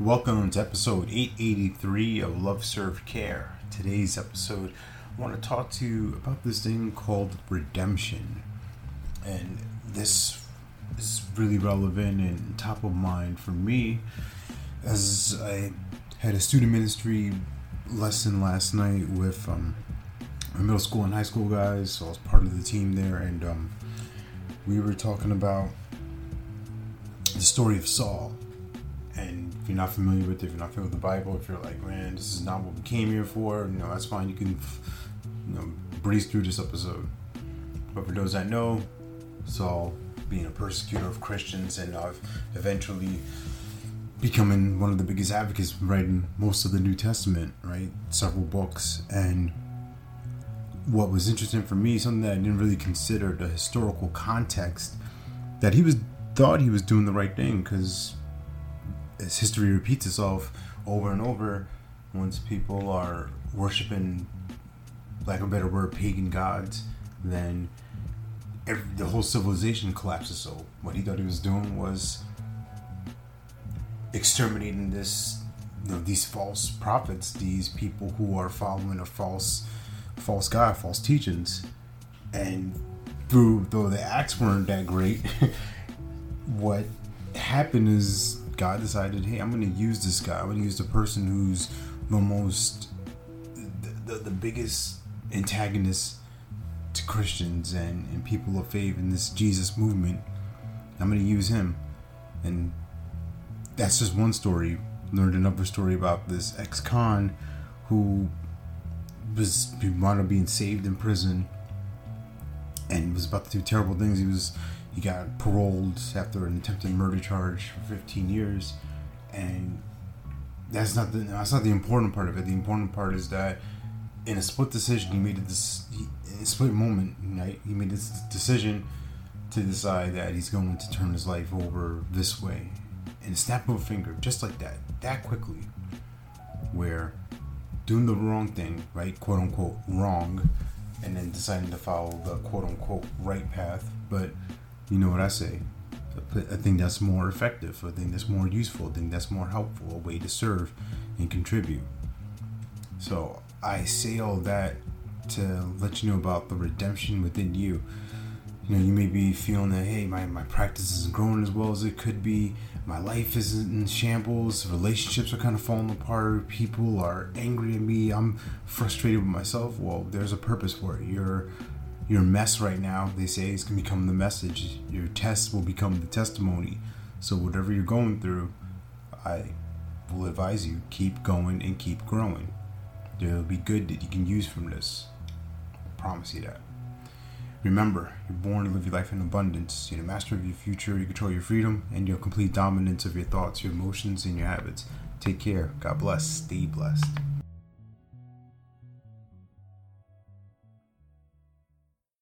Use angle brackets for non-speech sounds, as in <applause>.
Welcome to episode 883 of Love Serve Care. Today's episode, I want to talk to you about this thing called redemption. And this is really relevant and top of mind for me as I had a student ministry lesson last night with um, my middle school and high school guys. So I was part of the team there, and um, we were talking about the story of Saul. And if you're not familiar with it, if you're not familiar with the Bible, if you're like, man, this is not what we came here for, you know, that's fine. You can, you know, breeze through this episode. But for those that know, Saul being a persecutor of Christians and uh, eventually becoming one of the biggest advocates, writing most of the New Testament, right? Several books. And what was interesting for me, something that I didn't really consider the historical context, that he was thought he was doing the right thing because as history repeats itself over and over, once people are worshiping, like a better word, pagan gods, then every, the whole civilization collapses. So what he thought he was doing was exterminating this, you know, these false prophets, these people who are following a false, false god, false teachings, and through though the acts weren't that great, <laughs> what happened is God decided, hey, I'm going to use this guy. I'm going to use the person who's the most, the, the, the biggest antagonist to Christians and, and people of faith in this Jesus movement. I'm going to use him. And that's just one story. Learned another story about this ex con who was wound up being saved in prison and was about to do terrible things. He was he got paroled after an attempted murder charge for 15 years, and that's not the that's not the important part of it. The important part is that in a split decision, he made this split moment. Right, he made this decision to decide that he's going to turn his life over this way, in a snap of a finger, just like that, that quickly, where doing the wrong thing, right, quote unquote wrong, and then deciding to follow the quote unquote right path, but you know what I say? I think that's more effective. I think that's more useful. I think that's more helpful. A way to serve and contribute. So I say all that to let you know about the redemption within you. You know, you may be feeling that hey, my, my practice isn't growing as well as it could be. My life is in shambles. Relationships are kind of falling apart. People are angry at me. I'm frustrated with myself. Well, there's a purpose for it. You're your mess right now, they say, is going to become the message. Your test will become the testimony. So, whatever you're going through, I will advise you keep going and keep growing. There'll be good that you can use from this. I promise you that. Remember, you're born to live your life in abundance. You're the master of your future, you control your freedom, and your complete dominance of your thoughts, your emotions, and your habits. Take care. God bless. Stay blessed.